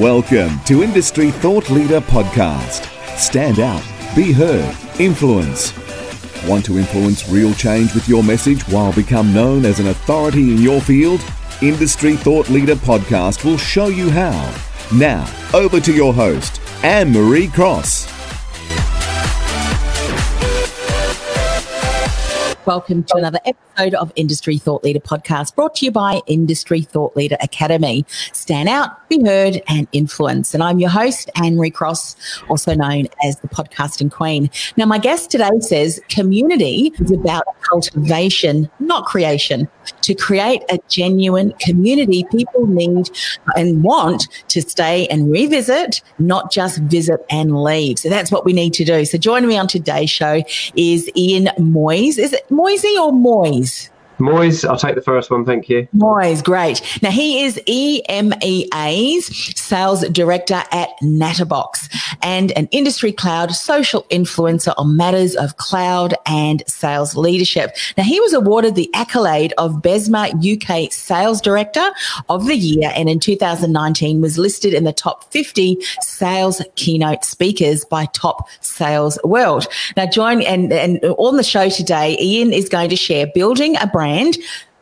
Welcome to Industry Thought Leader Podcast. Stand out, be heard, influence. Want to influence real change with your message while become known as an authority in your field? Industry Thought Leader Podcast will show you how. Now, over to your host, Anne Marie Cross. Welcome to another episode of Industry Thought Leader Podcast brought to you by Industry Thought Leader Academy. Stand out, be heard, and influence. And I'm your host, Anne Cross, also known as the podcasting queen. Now, my guest today says community is about cultivation, not creation. To create a genuine community, people need and want to stay and revisit, not just visit and leave. So that's what we need to do. So joining me on today's show is Ian Moyes. Is it Moisey or Moyes? Moyes, I'll take the first one, thank you. Moyes, great. Now, he is EMEA's sales director at Natterbox and an industry cloud social influencer on matters of cloud and sales leadership. Now, he was awarded the accolade of BESMA UK Sales Director of the Year and in 2019 was listed in the top 50 sales keynote speakers by Top Sales World. Now, join and, and on the show today, Ian is going to share building a brand brand,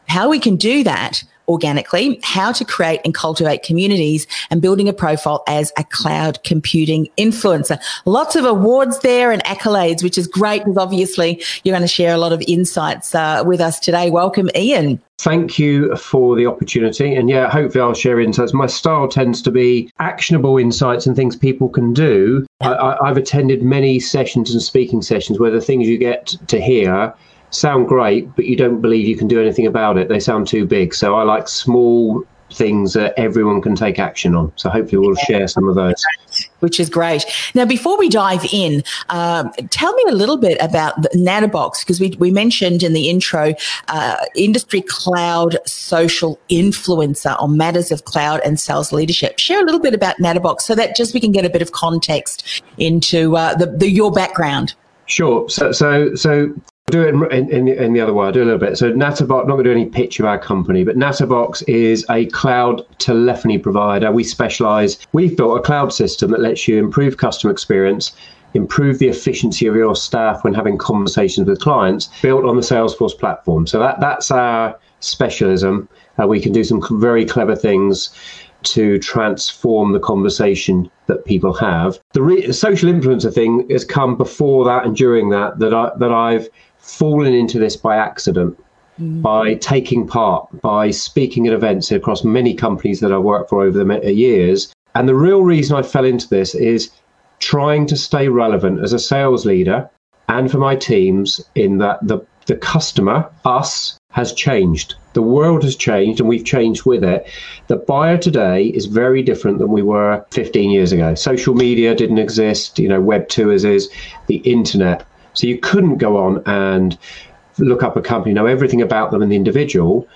how we can do that organically, how to create and cultivate communities, and building a profile as a cloud computing influencer. Lots of awards there and accolades, which is great because obviously you're going to share a lot of insights uh, with us today. Welcome, Ian. Thank you for the opportunity. And yeah, hopefully I'll share insights. My style tends to be actionable insights and things people can do. I, have attended many sessions and speaking sessions where the things you get to hear sound great, but you don't believe you can do anything about it. They sound too big. So I like small things that everyone can take action on. So hopefully we'll share some of those. Which is great. Now, before we dive in, um, tell me a little bit about the Natterbox because we, we mentioned in the intro uh, industry cloud social influencer on matters of cloud and sales leadership. Share a little bit about Natterbox so that just we can get a bit of context into uh, the, the your background. Sure. So, so, so do it in, in, in, the other way. I'll do a little bit. So Natterbox, not going to do any pitch of our company, but Natterbox is a cloud telephony provider. We specialize, we've built a cloud system that lets you improve customer experience, improve the efficiency of your staff when having conversations with clients, built on the Salesforce platform. So that, that's our specialism. Uh, we can do some very clever things to transform the conversation that people have. The re- social influencer thing has come before that and during that that I that I've fallen into this by accident. Mm. By taking part, by speaking at events across many companies that I've worked for over the years. And the real reason I fell into this is trying to stay relevant as a sales leader and for my teams in that the, the customer, us, has changed. The world has changed and we've changed with it. The buyer today is very different than we were 15 years ago. Social media didn't exist, you know, Web 2 as is, the internet so you couldn't go on and look up a company, know everything about them and the individual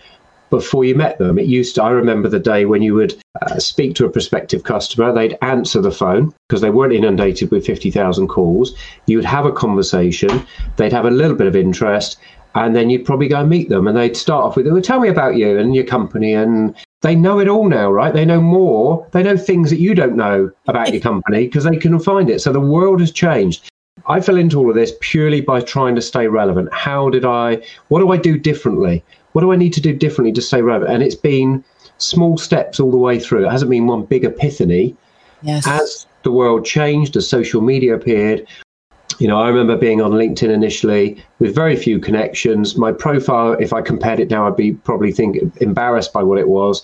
before you met them. It used to, I remember the day when you would uh, speak to a prospective customer, they'd answer the phone because they weren't inundated with 50,000 calls. You would have a conversation, they'd have a little bit of interest, and then you'd probably go and meet them and they'd start off with, well, tell me about you and your company. And they know it all now, right? They know more. They know things that you don't know about your company because they can find it. So the world has changed I fell into all of this purely by trying to stay relevant. How did I, what do I do differently? What do I need to do differently to stay relevant? And it's been small steps all the way through. It hasn't been one big epiphany. Yes. As the world changed, as social media appeared, you know, I remember being on LinkedIn initially with very few connections. My profile, if I compared it now, I'd be probably think embarrassed by what it was.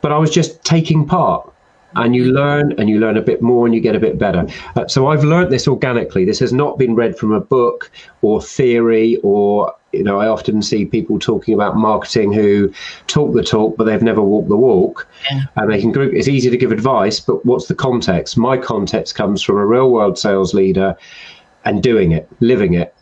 But I was just taking part and you learn and you learn a bit more and you get a bit better. Uh, so I've learned this organically. This has not been read from a book or theory or you know I often see people talking about marketing who talk the talk but they've never walked the walk. Yeah. And they can group. It's easy to give advice, but what's the context? My context comes from a real world sales leader and doing it, living it.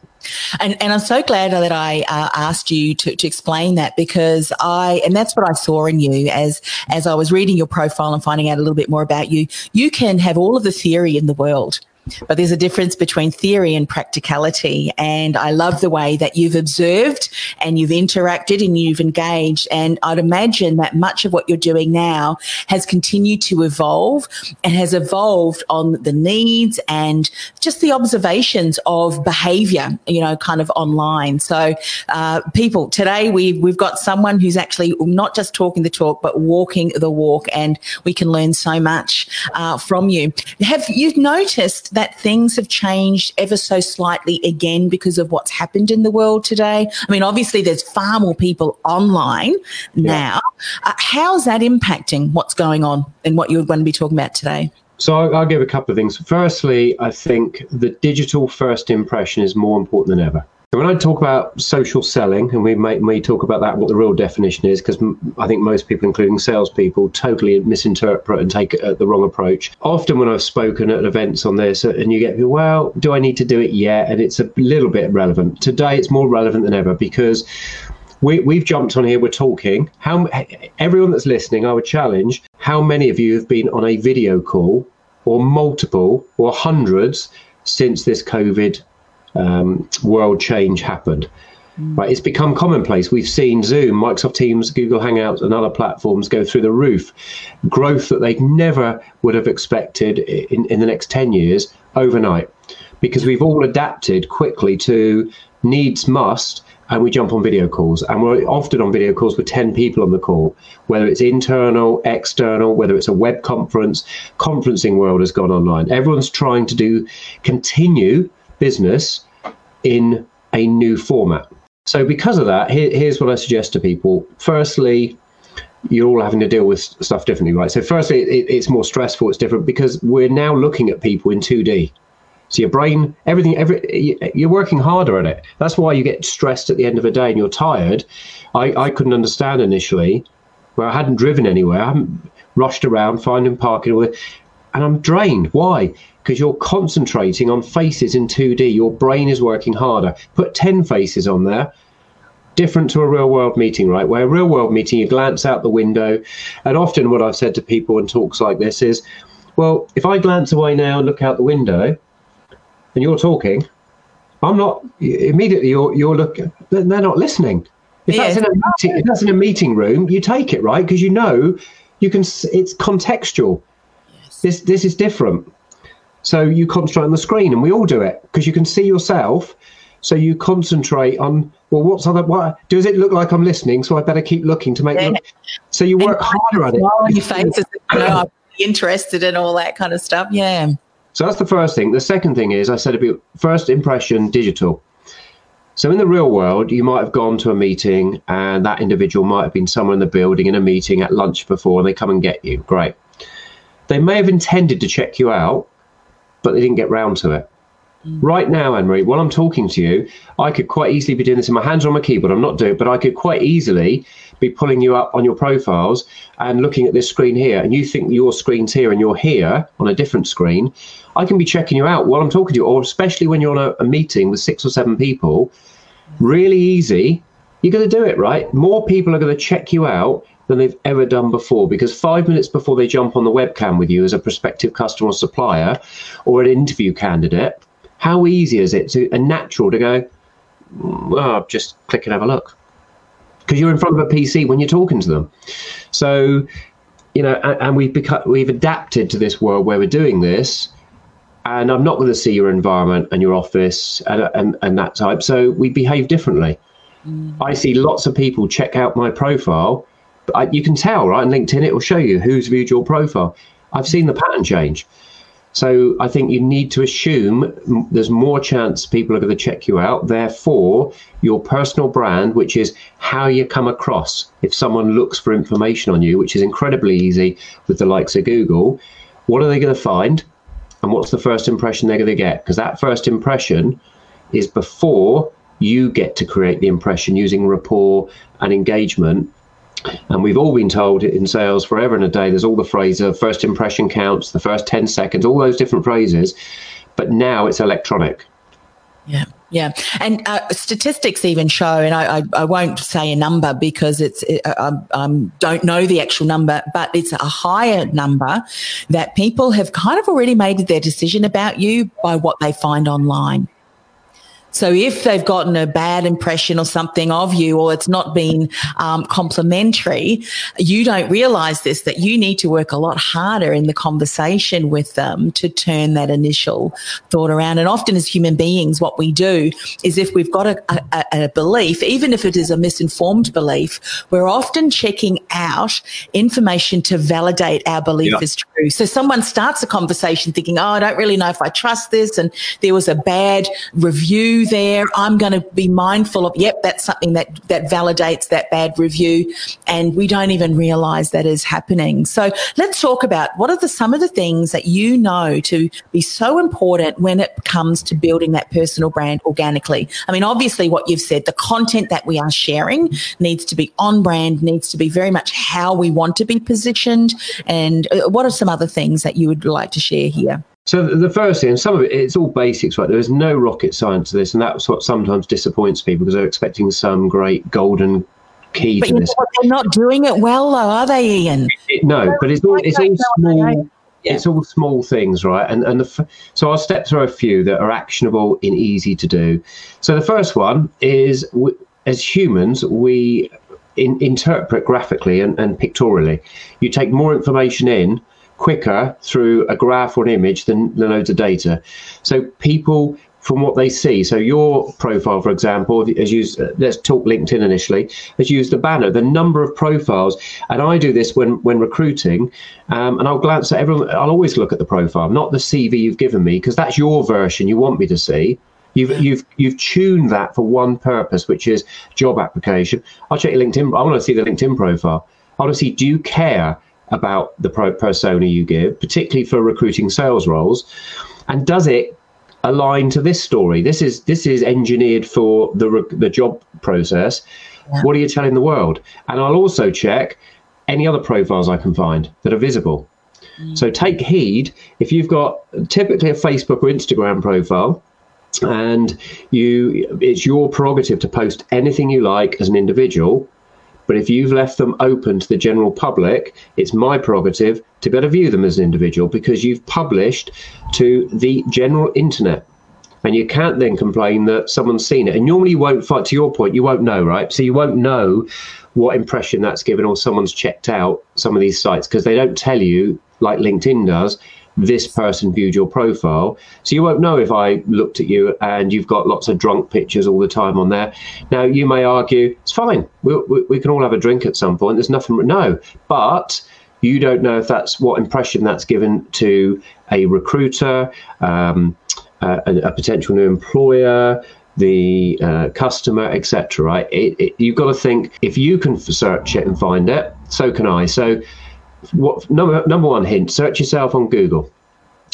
And, and I'm so glad that I uh, asked you to, to explain that because I, and that's what I saw in you as, as I was reading your profile and finding out a little bit more about you. You can have all of the theory in the world, but there's a difference between theory and practicality. And I love the way that you've observed and you've interacted and you've engaged. And I'd imagine that much of what you're doing now has continued to evolve and has evolved on the needs and just the observations of behavior, you know, kind of online. So, uh, people, today we, we've got someone who's actually not just talking the talk, but walking the walk. And we can learn so much uh, from you. Have you noticed that things have changed ever so slightly again because of what's happened in the world today? I mean, obviously, there's far more people online now. Uh, how's that impacting what's going on and what you're going to be talking about today? So I'll, I'll give a couple of things. Firstly, I think the digital first impression is more important than ever. So when I talk about social selling, and we may, may talk about that, what the real definition is, because I think most people, including salespeople, totally misinterpret and take uh, the wrong approach. Often when I've spoken at events on this, uh, and you get, well, do I need to do it yet? And it's a little bit relevant. Today, it's more relevant than ever because we, we've jumped on here, we're talking. How Everyone that's listening, I would challenge, how many of you have been on a video call or multiple or hundreds since this COVID um, world change happened. Right, it's become commonplace. We've seen Zoom, Microsoft Teams, Google Hangouts, and other platforms go through the roof. Growth that they never would have expected in, in the next 10 years overnight because we've all adapted quickly to needs must and we jump on video calls and we're often on video calls with 10 people on the call whether it's internal external whether it's a web conference conferencing world has gone online everyone's trying to do continue business in a new format. So, because of that, here, here's what I suggest to people. Firstly, you're all having to deal with stuff differently, right? So, firstly, it, it's more stressful, it's different because we're now looking at people in 2D. So, your brain, everything, every, you're working harder at it. That's why you get stressed at the end of a day and you're tired. I, I couldn't understand initially where I hadn't driven anywhere, I haven't rushed around finding parking, and I'm drained. Why? Because you're concentrating on faces in 2D. Your brain is working harder. Put 10 faces on there. Different to a real world meeting, right? Where a real world meeting, you glance out the window. And often, what I've said to people in talks like this is, well, if I glance away now and look out the window and you're talking, I'm not immediately you're you're looking they're not listening. If that's in a meeting, if that's in a meeting room, you take it right because you know you can. It's contextual. Yes. This this is different. So you concentrate on the screen, and we all do it because you can see yourself. So you concentrate on well, what's other what does it look like I'm listening? So I better keep looking to make. Yeah. Look. So you work harder at it. Your face is you know, I'm interested in all that kind of stuff. Yeah. So that's the first thing. The second thing is I said about first impression digital. So in the real world, you might have gone to a meeting and that individual might have been somewhere in the building in a meeting at lunch before and they come and get you. Great. They may have intended to check you out but they didn't get round to it. Mm. Right now, Anne Marie, while I'm talking to you, I could quite easily be doing this in my hands on my keyboard. I'm not doing it, but I could quite easily be pulling you up on your profiles and looking at this screen here. And you think your screen's here and you're here on a different screen. I can be checking you out while I'm talking to you, or especially when you're on a, a meeting with six or seven people. Really easy. You're going to do it, right? More people are going to check you out than they've ever done before because five minutes before they jump on the webcam with you as a prospective customer or supplier or an interview candidate, how easy is it to and natural to go, oh, just click and have a look? Because you're in front of a PC when you're talking to them. So, you know, and, and we've become we've adapted to this world where we're doing this. and I'm not going to see your environment and your office and, and, and that type. So we behave differently. Mm. I see lots of people check out my profile, I, you can tell, right? On LinkedIn, it will show you who's viewed your profile. I've seen the pattern change. So I think you need to assume there's more chance people are going to check you out. Therefore, your personal brand, which is how you come across, if someone looks for information on you, which is incredibly easy with the likes of Google, what are they going to find? And what's the first impression they're going to get? Because that first impression is before you get to create the impression using rapport and engagement and we've all been told in sales forever and a day, there's all the phrases of first impression counts, the first 10 seconds, all those different phrases. But now it's electronic. Yeah. Yeah, and uh, statistics even show, and I, I, I, won't say a number because it's it, I, I don't know the actual number, but it's a higher number that people have kind of already made their decision about you by what they find online. So if they've gotten a bad impression or something of you, or it's not been um, complimentary, you don't realize this, that you need to work a lot harder in the conversation with them to turn that initial thought around. And often as human beings, what we do is if we've got a, a, a belief, even if it is a misinformed belief, we're often checking out information to validate our belief yeah. is true. So someone starts a conversation thinking, oh, I don't really know if I trust this. And there was a bad review there. I'm going to be mindful of, yep, that's something that, that validates that bad review. And we don't even realize that is happening. So let's talk about what are the, some of the things that you know to be so important when it comes to building that personal brand organically. I mean, obviously what you've said, the content that we are sharing needs to be on brand, needs to be very much how we want to be positioned. And uh, what are some other things that you would like to share here? So the first thing, and some of it, it's all basics, right? There is no rocket science to this, and that's what sometimes disappoints people because they're expecting some great golden key but to this. They're not doing it well, though, are they, Ian? It, no, but it's all it's all small. Yeah. It's all small things, right? And and the, so I'll step through a few that are actionable and easy to do. So the first one is, as humans, we in, interpret graphically and, and pictorially. You take more information in quicker through a graph or an image than, than loads of data. So people from what they see. So your profile, for example, has used. Let's talk LinkedIn initially. Has used the banner, the number of profiles, and I do this when when recruiting, um, and I'll glance at everyone. I'll always look at the profile, not the CV you've given me, because that's your version you want me to see. You've you've you've tuned that for one purpose, which is job application. I'll check your LinkedIn. I want to see the LinkedIn profile. I want to see do you care about the pro- persona you give, particularly for recruiting sales roles, and does it align to this story? This is this is engineered for the re- the job process. Yeah. What are you telling the world? And I'll also check any other profiles I can find that are visible. Mm. So take heed if you've got typically a Facebook or Instagram profile and you it's your prerogative to post anything you like as an individual but if you've left them open to the general public, it's my prerogative to be able to view them as an individual because you've published to the general internet. And you can't then complain that someone's seen it. And normally you won't fight to your point, you won't know, right? So you won't know what impression that's given or someone's checked out some of these sites because they don't tell you, like LinkedIn does, this person viewed your profile. So you won't know if I looked at you and you've got lots of drunk pictures all the time on there. Now, you may argue, it's fine. We, we, we can all have a drink at some point. There's nothing, no. But you don't know if that's what impression that's given to a recruiter, um, a, a, potential new employer, the uh, customer, etc. Right? It, it, you've got to think if you can search it and find it, so can I. So what number number one hint: search yourself on Google.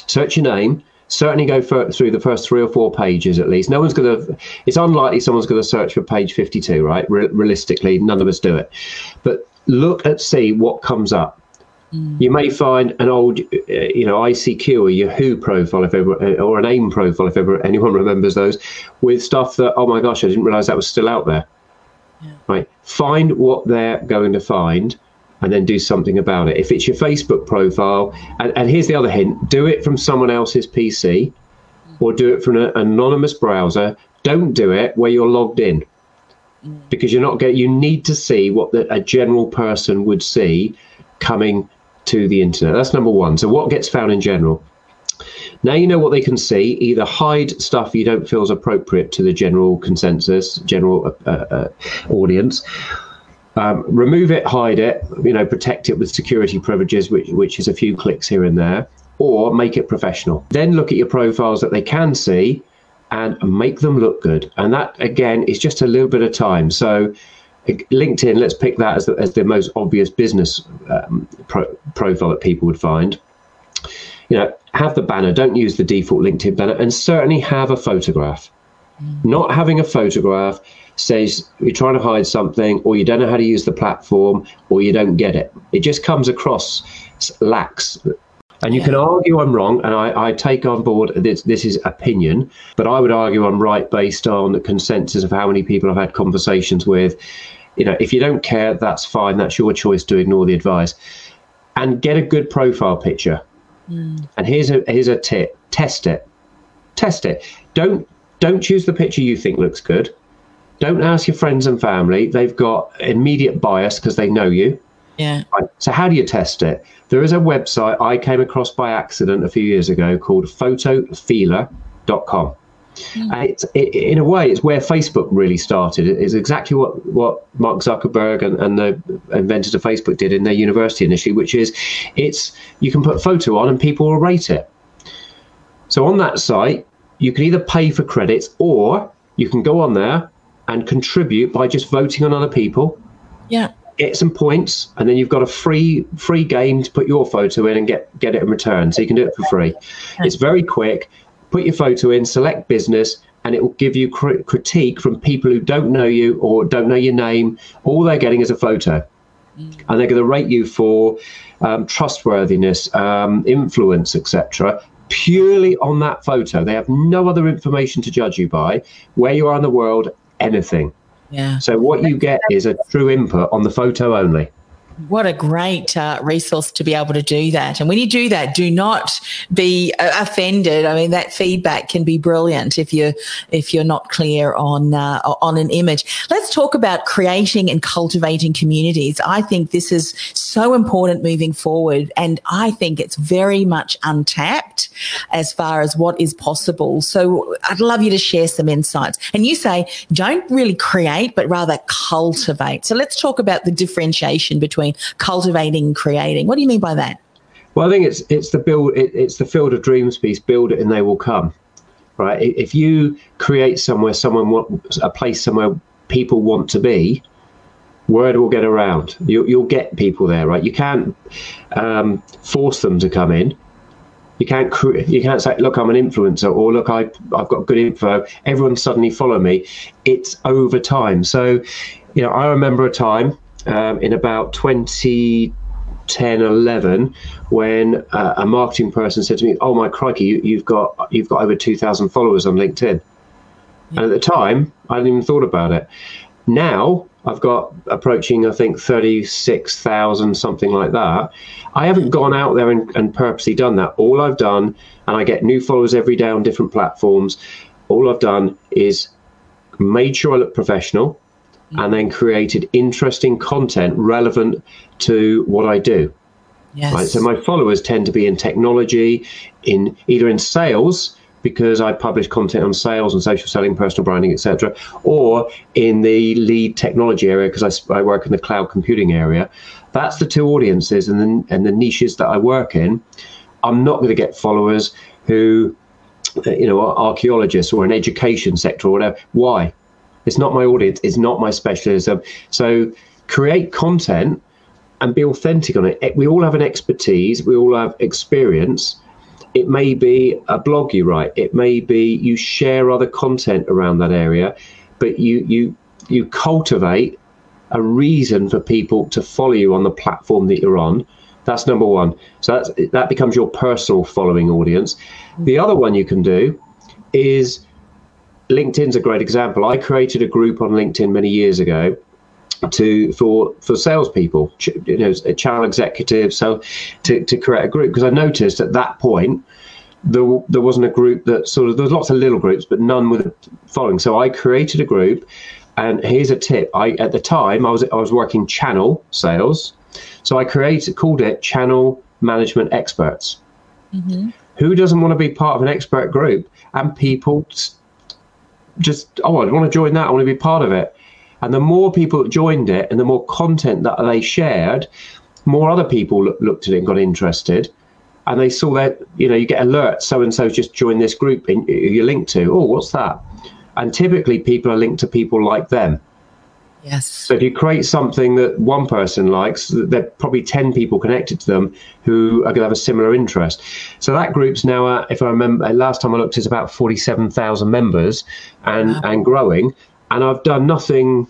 Search your name. Certainly go for, through the first three or four pages at least. No one's going to. It's unlikely someone's going to search for page fifty-two, right? Re- realistically, none of us do it. But look at see what comes up. Mm. You may find an old, uh, you know, ICQ or Yahoo profile, if ever, uh, or an AIM profile, if ever anyone remembers those, with stuff that, oh my gosh, I didn't realize that was still out there. Yeah. Right. Find what they're going to find and then do something about it. If it's your Facebook profile, and, and here's the other hint do it from someone else's PC or do it from an anonymous browser. Don't do it where you're logged in because you're not getting, you need to see what the, a general person would see coming to the internet. That's number one. So, what gets found in general? Now you know what they can see. Either hide stuff you don't feel is appropriate to the general consensus, general uh, uh, audience. Um, remove it, hide it, you know, protect it with security privileges, which, which is a few clicks here and there, or make it professional. Then look at your profiles that they can see and make them look good. And that, again, is just a little bit of time. So, LinkedIn, let's pick that as the, as the most obvious business um, pro- profile that people would find. You know, have the banner, don't use the default LinkedIn banner, and certainly have a photograph. Mm. Not having a photograph says you're trying to hide something, or you don't know how to use the platform, or you don't get it. It just comes across lax. And you yeah. can argue I'm wrong, and I, I, take on board this, this is opinion, but I would argue I'm right based on the consensus of how many people I've had conversations with. You know, if you don't care, that's fine. That's your choice to ignore the advice. And get a good profile picture. Mm. And here's a here's a tip: test it, test it. Don't don't choose the picture you think looks good. Don't ask your friends and family. They've got immediate bias because they know you. Yeah. Right. So how do you test it? There is a website I came across by accident a few years ago called photofeeler.com. Mm. It's, it, in a way, it's where Facebook really started. It's exactly what, what Mark Zuckerberg and, and the inventors of Facebook did in their university initially, which is it's you can put a photo on and people will rate it. So on that site, you can either pay for credits or you can go on there and contribute by just voting on other people. Yeah. Get some points, and then you've got a free free game to put your photo in and get get it in return. So you can do it for free. It's very quick. Put your photo in, select business, and it will give you cr- critique from people who don't know you or don't know your name. All they're getting is a photo, mm. and they're going to rate you for um, trustworthiness, um, influence, etc purely on that photo. They have no other information to judge you by, where you are in the world, anything. Yeah. So what you get is a true input on the photo only. What a great uh, resource to be able to do that. And when you do that, do not be uh, offended. I mean, that feedback can be brilliant if you if you're not clear on uh, on an image. Let's talk about creating and cultivating communities. I think this is so important moving forward, and I think it's very much untapped as far as what is possible. So I'd love you to share some insights. And you say don't really create, but rather cultivate. So let's talk about the differentiation between between cultivating and creating. What do you mean by that? Well, I think it's it's the build it, it's the field of dreams piece. Build it and they will come. Right. If you create somewhere, someone want a place somewhere people want to be, word will get around. You, you'll get people there, right? You can't um, force them to come in. You can't you can't say, look, I'm an influencer, or look, I I've got good info. Everyone suddenly follow me. It's over time. So, you know, I remember a time um, in about 2010, 11, when uh, a marketing person said to me, "Oh my crikey, you, have got you've got over 2,000 followers on LinkedIn." Yeah. And at the time, I hadn't even thought about it. Now I've got approaching, I think, 36,000, something like that. I haven't gone out there and, and purposely done that. All I've done, and I get new followers every day on different platforms, all I've done is made sure I look professional and then created interesting content relevant to what I do. Yes. Right? So my followers tend to be in technology, in either in sales because I publish content on sales and social selling, personal branding, etc., or in the lead technology area because I, I, work in the cloud computing area. That's the two audiences and the, and the niches that I work in. I'm not going to get followers who, you know, are archaeologists or an education sector or whatever. Why? It's not my audience. It's not my specialism. So create content and be authentic on it. We all have an expertise. We all have experience. It may be a blog you write. It may be you share other content around that area, but you you you cultivate a reason for people to follow you on the platform that you're on. That's number one. So that's, that becomes your personal following audience. The other one you can do is LinkedIn's a great example. I created a group on LinkedIn many years ago to for for salespeople, you know, channel executives, so to, to create a group because I noticed at that point there, there wasn't a group that sort of there was lots of little groups, but none with a following. So I created a group, and here's a tip. I at the time I was I was working channel sales, so I created called it Channel Management Experts. Mm-hmm. Who doesn't want to be part of an expert group? And people just, oh, I want to join that. I want to be part of it. And the more people that joined it and the more content that they shared, more other people look, looked at it and got interested. And they saw that, you know, you get alerts, so and so just joined this group in, you're linked to. Oh, what's that? And typically people are linked to people like them. Yes. So if you create something that one person likes, there are probably 10 people connected to them who are going to have a similar interest. So that group's now, uh, if I remember, last time I looked, it's about 47,000 members and, wow. and growing. And I've done nothing.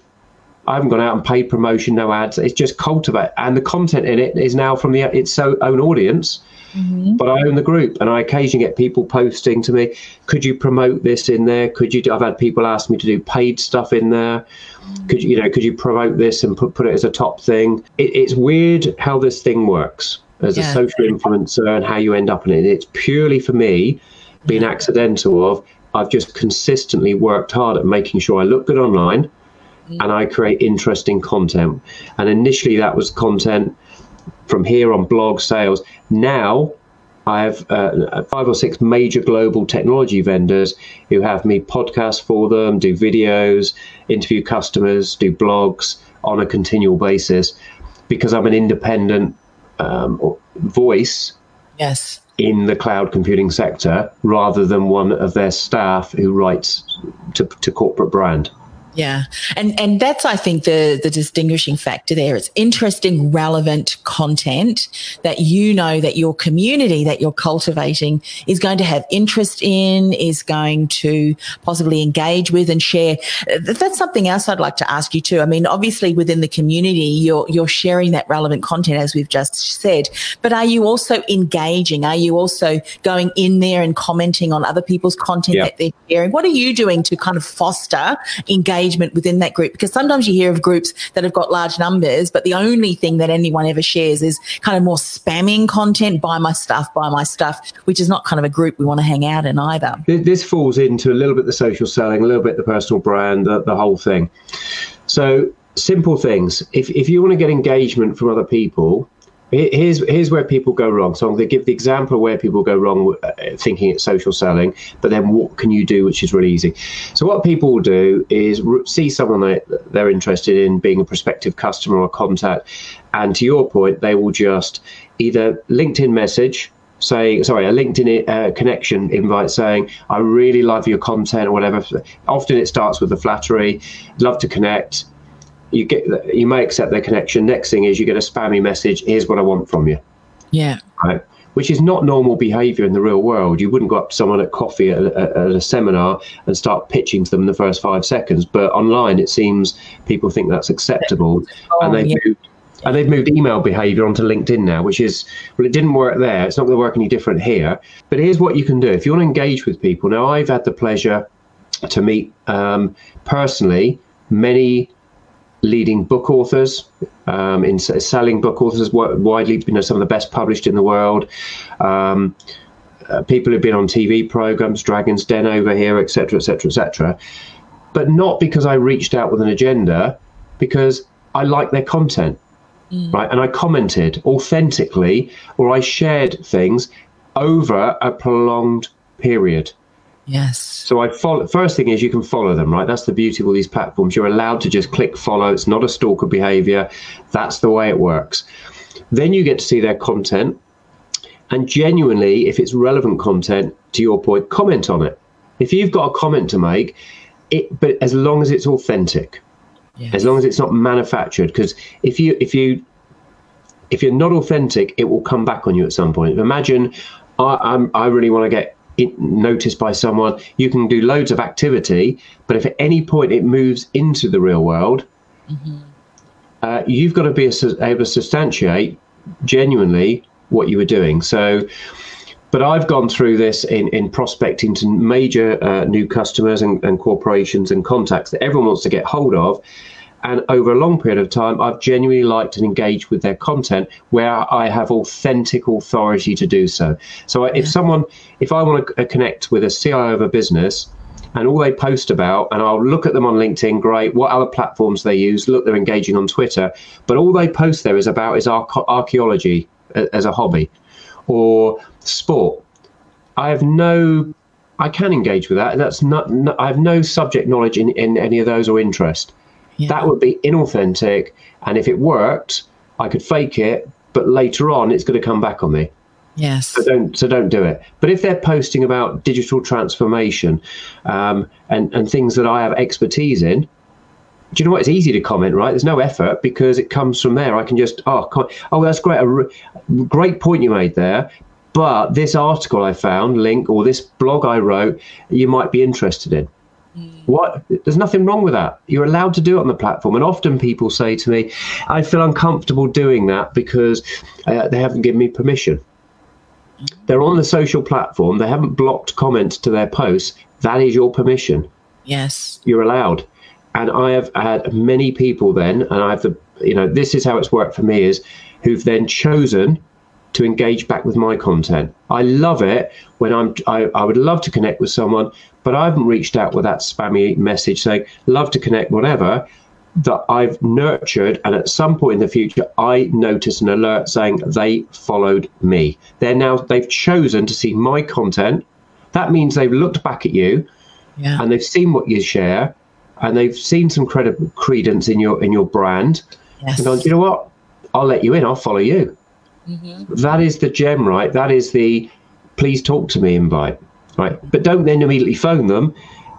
I haven't gone out and paid promotion, no ads. It's just cultivate, and the content in it is now from the its own audience. Mm-hmm. But I own the group, and I occasionally get people posting to me, "Could you promote this in there? Could you?" Do, I've had people ask me to do paid stuff in there. Mm-hmm. Could you, you know, could you promote this and put put it as a top thing? It, it's weird how this thing works as yeah. a social influencer and how you end up in it. It's purely for me, being yeah. accidental of I've just consistently worked hard at making sure I look good online mm-hmm. and I create interesting content. And initially, that was content from here on blog sales. Now I have uh, five or six major global technology vendors who have me podcast for them, do videos, interview customers, do blogs on a continual basis because I'm an independent um, voice. Yes. In the cloud computing sector, rather than one of their staff who writes to, to corporate brand. Yeah. And and that's I think the the distinguishing factor there. It's interesting, relevant content that you know that your community that you're cultivating is going to have interest in, is going to possibly engage with and share. That's something else I'd like to ask you too. I mean, obviously within the community, you're you're sharing that relevant content as we've just said, but are you also engaging? Are you also going in there and commenting on other people's content that they're sharing? What are you doing to kind of foster engagement engagement within that group because sometimes you hear of groups that have got large numbers, but the only thing that anyone ever shares is kind of more spamming content, buy my stuff, buy my stuff, which is not kind of a group we want to hang out in either. This falls into a little bit the social selling, a little bit the personal brand, the, the whole thing. So simple things. If, if you want to get engagement from other people, Here's here's where people go wrong. So I'm going to give the example of where people go wrong, uh, thinking it's social selling. But then what can you do, which is really easy. So what people will do is see someone that they're interested in being a prospective customer or contact, and to your point, they will just either LinkedIn message saying sorry a linkedin uh, connection invite saying i really love your content or whatever often it starts with the flattery love to connect you get you may accept their connection. Next thing is you get a spammy message. Here's what I want from you. Yeah. Right. Which is not normal behaviour in the real world. You wouldn't go up to someone at coffee at a, at a seminar and start pitching to them in the first five seconds. But online, it seems people think that's acceptable, oh, and they've yeah. moved and they've moved email behavior onto LinkedIn now, which is, well, it didn't work there. It's not going to work any different here. But here's what you can do. If you want to engage with people, now I've had the pleasure to meet um, personally many leading book authors um, in selling book authors widely, you know, some of the best published in the world. Um, uh, people who've been on TV programs, Dragon's Den over here, etc., etc., etc. But not because I reached out with an agenda, because I like their content, mm. right? And I commented authentically, or I shared things over a prolonged period. Yes. So I follow. First thing is you can follow them, right? That's the beauty of all these platforms. You're allowed to just click follow. It's not a stalker behavior. That's the way it works. Then you get to see their content, and genuinely, if it's relevant content, to your point, comment on it. If you've got a comment to make, it. But as long as it's authentic, yes. as long as it's not manufactured, because if you if you if you're not authentic, it will come back on you at some point. Imagine I, I'm, I really want to get noticed by someone. You can do loads of activity, but if at any point it moves into the real world, mm-hmm. uh, you've got to be able to substantiate genuinely what you were doing. So, but I've gone through this in, in prospecting to major uh, new customers and, and corporations and contacts that everyone wants to get hold of. And over a long period of time, I've genuinely liked and engaged with their content where I have authentic authority to do so. So if someone, if I want to connect with a CIO of a business, and all they post about, and I'll look at them on LinkedIn, great. What other platforms they use? Look, they're engaging on Twitter, but all they post there is about is archaeology as a hobby, or sport, I have no, I can engage with that. That's not, no, I have no subject knowledge in, in any of those or interest. Yeah. That would be inauthentic. And if it worked, I could fake it, but later on it's going to come back on me. Yes. So don't so don't do it. But if they're posting about digital transformation um, and and things that I have expertise in, do you know what? It's easy to comment, right? There's no effort because it comes from there. I can just oh com- oh that's great, a r- great point you made there. But this article I found, link or this blog I wrote, you might be interested in. What? There's nothing wrong with that. You're allowed to do it on the platform. And often people say to me, I feel uncomfortable doing that because uh, they haven't given me permission. They're on the social platform. They haven't blocked comments to their posts. That is your permission. Yes. You're allowed. And I have had many people then, and I've, the, you know, this is how it's worked for me is who've then chosen to engage back with my content. I love it when I'm, I, I would love to connect with someone, but I haven't reached out with that spammy message saying, love to connect, whatever, that I've nurtured. And at some point in the future, I notice an alert saying they followed me. They're now, they've chosen to see my content. That means they've looked back at you Yeah. and they've seen what you share and they've seen some credible credence in your in your brand yes. and gone, you know what? I'll let you in. I'll follow you. That is the gem, right? That is the please talk to me invite, right? But don't then immediately phone them.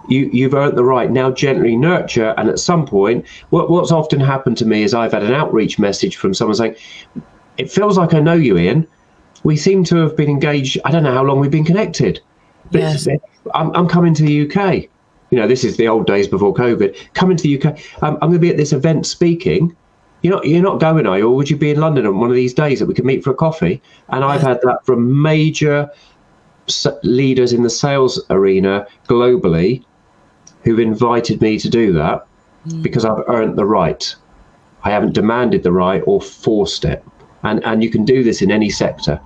You you've earned the right. Now gently nurture, and at some point, what what's often happened to me is I've had an outreach message from someone saying, "It feels like I know you, Ian. We seem to have been engaged. I don't know how long we've been connected. But Yes. I'm, I'm coming to the UK. You know, this is the old days before COVID. Coming to the UK. Um, I'm going to be at this event speaking. You're not, you're not going, are you? Or would you be in London on one of these days that we could meet for a coffee? And I've had that from major leaders in the sales arena globally who've invited me to do that hmm. because I've earned the right. I haven't demanded the right or forced it. And, and you can do this in any sector.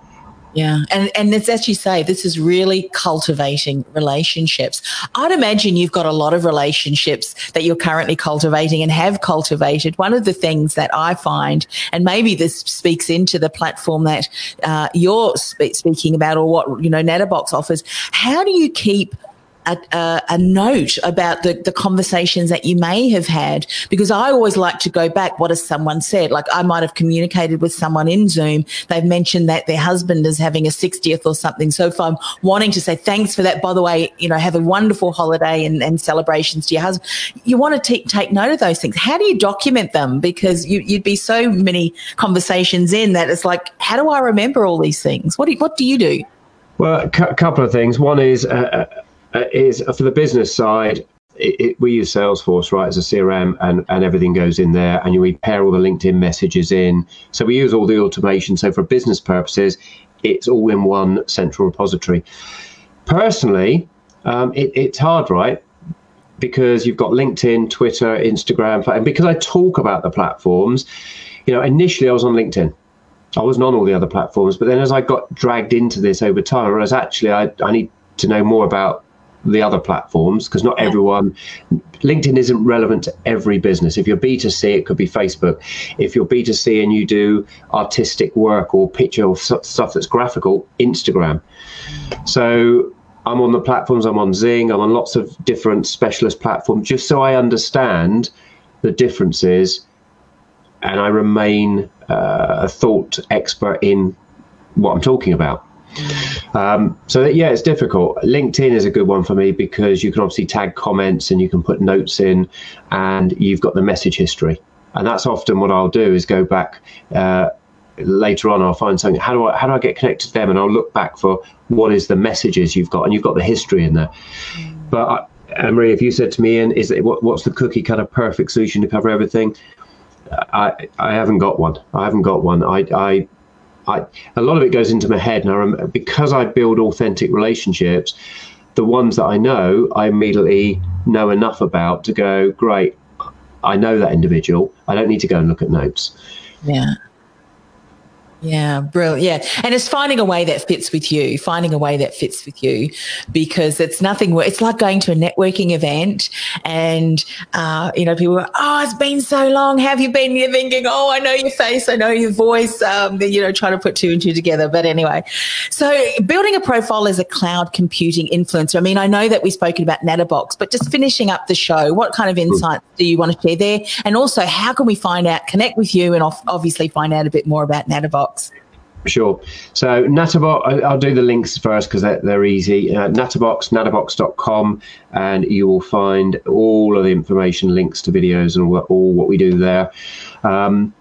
Yeah, and and it's as you say, this is really cultivating relationships. I'd imagine you've got a lot of relationships that you're currently cultivating and have cultivated. One of the things that I find, and maybe this speaks into the platform that uh, you're spe- speaking about, or what you know, Natterbox offers. How do you keep a, a, a note about the, the conversations that you may have had because I always like to go back. What has someone said? Like I might have communicated with someone in Zoom. They've mentioned that their husband is having a 60th or something. So if I'm wanting to say thanks for that, by the way, you know, have a wonderful holiday and, and celebrations to your husband, you want to take take note of those things. How do you document them? Because you, you'd be so many conversations in that it's like, how do I remember all these things? What do, what do you do? Well, a cou- couple of things. One is uh, uh, is for the business side. It, it, we use Salesforce, right, as a CRM, and, and everything goes in there, and we pair all the LinkedIn messages in. So we use all the automation. So for business purposes, it's all in one central repository. Personally, um, it, it's hard, right? Because you've got LinkedIn, Twitter, Instagram, and because I talk about the platforms, you know, initially I was on LinkedIn. I wasn't on all the other platforms, but then as I got dragged into this over time, I realized actually I, I need to know more about the other platforms because not everyone linkedin isn't relevant to every business. If you're b2c it could be facebook. If you're b2c and you do artistic work or picture or stuff that's graphical instagram. So i'm on the platforms i'm on Xing i'm on lots of different specialist platforms just so i understand the differences and i remain uh, a thought expert in what i'm talking about um, so that, yeah, it's difficult. LinkedIn is a good one for me because you can obviously tag comments and you can put notes in, and you've got the message history. And that's often what I'll do is go back uh, later on. I'll find something. How do I how do I get connected to them? And I'll look back for what is the messages you've got, and you've got the history in there. But I, Anne-Marie, if you said to me, "Ian, is it what, what's the cookie kind of perfect solution to cover everything?" I I haven't got one. I haven't got one. I I I, a lot of it goes into my head, and because I build authentic relationships, the ones that I know, I immediately know enough about to go, great, I know that individual. I don't need to go and look at notes. Yeah. Yeah, brilliant. Yeah. And it's finding a way that fits with you, finding a way that fits with you because it's nothing, it's like going to a networking event and, uh, you know, people are, oh, it's been so long. How have you been? You're thinking, oh, I know your face, I know your voice, um, you know, trying to put two and two together. But anyway, so building a profile as a cloud computing influencer. I mean, I know that we've spoken about Natterbox, but just finishing up the show, what kind of insights do you want to share there? And also, how can we find out, connect with you and obviously find out a bit more about Natterbox? Sure. So Natterbox, I'll do the links first because they're, they're, easy. Uh, Natterbox, natterbox.com, and you will find all of the information, links to videos, and all, all what we do there. Um,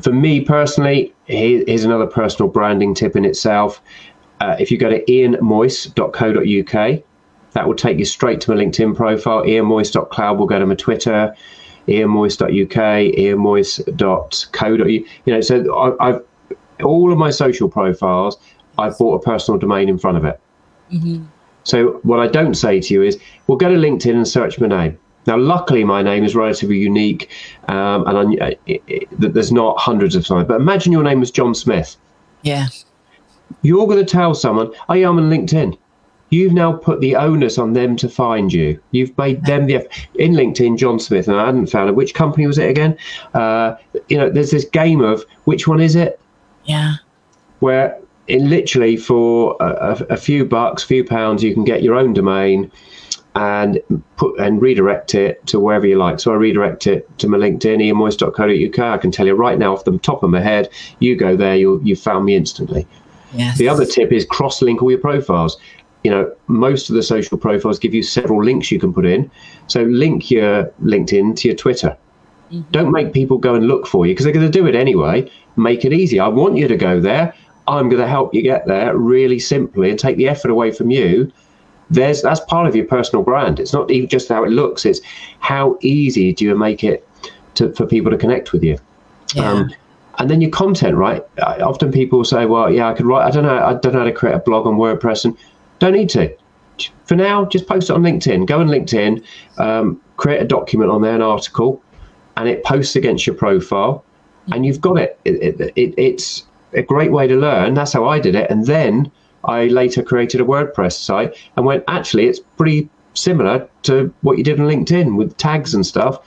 for me personally, here's another personal branding tip in itself. Uh, if you go to ianmoyse.co.uk, that will take you straight to my LinkedIn profile. ianmoyse.cloud will go to my Twitter, ianmoyse.uk, ianmoyse.co.uk. You know, so I, I've all of my social profiles, I've bought a personal domain in front of it. Mm-hmm. So what I don't say to you is, well, go to LinkedIn and search my name. Now, luckily, my name is relatively unique, um, and I, it, it, there's not hundreds of signs. But imagine your name was John Smith. Yeah. You're going to tell someone, "Oh, yeah, I'm on LinkedIn." You've now put the onus on them to find you. You've made them the in LinkedIn, John Smith, and I hadn't found it. Which company was it again? Uh, you know, there's this game of which one is it? Yeah. Where in literally for a, a, few bucks, few pounds, you can get your own domain and put and redirect it to wherever you like. So I redirect it to my LinkedIn, ianmoyse.co.uk. I can tell you right now off the top of my head, you go there, you you found me instantly. Yes. The other tip is cross-link all your profiles. You know, most of the social profiles give you several links you can put in. So link your LinkedIn to your Twitter. Mm-hmm. Don't make people go and look for you because they're going to do it anyway make it easy. I want you to go there. I'm going to help you get there really simply and take the effort away from you. There's that's part of your personal brand. It's not even just how it looks. It's how easy do you make it to, for people to connect with you. Yeah. Um, and then your content, right? Often people say, "Well, yeah, I could write. I don't know. I don't know how to create a blog on WordPress." And don't need to. For now, just post it on LinkedIn. Go on LinkedIn, um, create a document on there, an article, and it posts against your profile and you've got it. It, it, it. It's a great way to learn. That's how I did it. And then I later created a WordPress site and went, actually, it's pretty similar to what you did on LinkedIn with tags and stuff.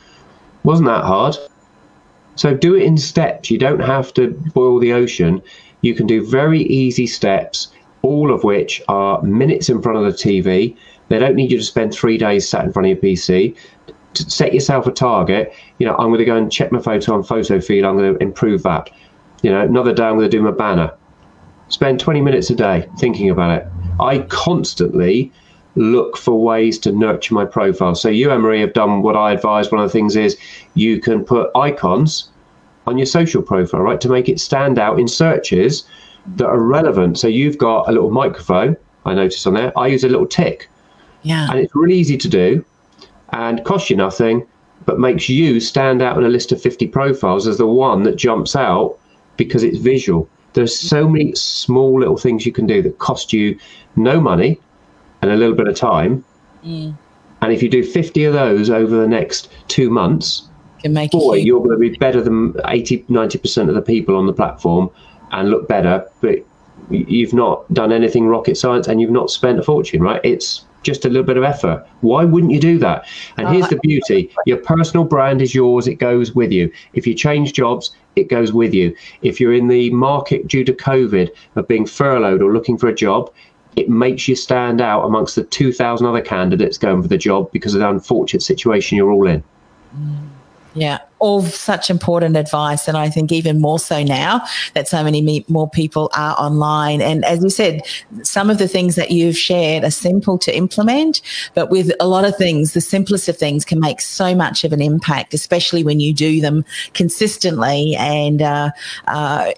Wasn't that hard? So do it in steps. You don't have to boil the ocean. You can do very easy steps, all of which are minutes in front of the TV. They don't need you to spend three days sat in front of your PC set yourself a target. You know, I'm going to go and check my photo on photo feed. I'm going to improve that. You know, another day I'm going to do my banner. Spend 20 minutes a day thinking about it. I constantly look for ways to nurture my profile. So you, Emery, have done what I advise. One of the things is you can put icons on your social profile, right, to make it stand out in searches that are relevant. So you've got a little microphone. I noticed on there. I use a little tick. Yeah. And it's really easy to do and costs you nothing, but makes you stand out in a list of 50 profiles as the one that jumps out because it's visual. There's so many small little things you can do that cost you no money and a little bit of time. Mm. And if you do 50 of those over the next two months, can make boy, you're going to be better than 80, 90% of the people on the platform and look better. But you've not done anything rocket science and you've not spent a fortune, right? It's just a little bit of effort. Why wouldn't you do that? And here's the beauty your personal brand is yours, it goes with you. If you change jobs, it goes with you. If you're in the market due to COVID of being furloughed or looking for a job, it makes you stand out amongst the 2,000 other candidates going for the job because of the unfortunate situation you're all in. Mm. Yeah, all such important advice. And I think even more so now that so many more people are online. And as you said, some of the things that you've shared are simple to implement, but with a lot of things, the simplest of things can make so much of an impact, especially when you do them consistently and, uh, uh,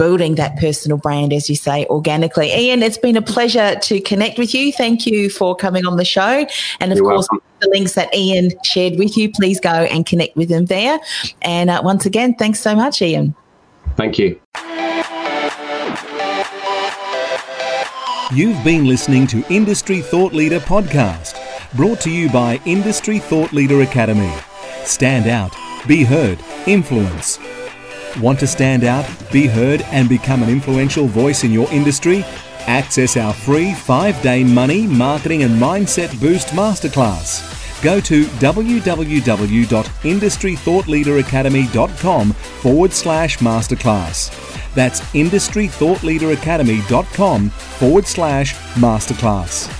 building that personal brand, as you say, organically. Ian, it's been a pleasure to connect with you. Thank you for coming on the show. And of You're course, welcome. the links that Ian shared with you, please go and connect with him there. And uh, once again, thanks so much, Ian. Thank you. You've been listening to Industry Thought Leader Podcast, brought to you by Industry Thought Leader Academy. Stand out, be heard, influence. Want to stand out, be heard, and become an influential voice in your industry? Access our free five day money, marketing, and mindset boost masterclass. Go to www.industrythoughtleaderacademy.com forward slash masterclass. That's industrythoughtleaderacademy.com forward slash masterclass.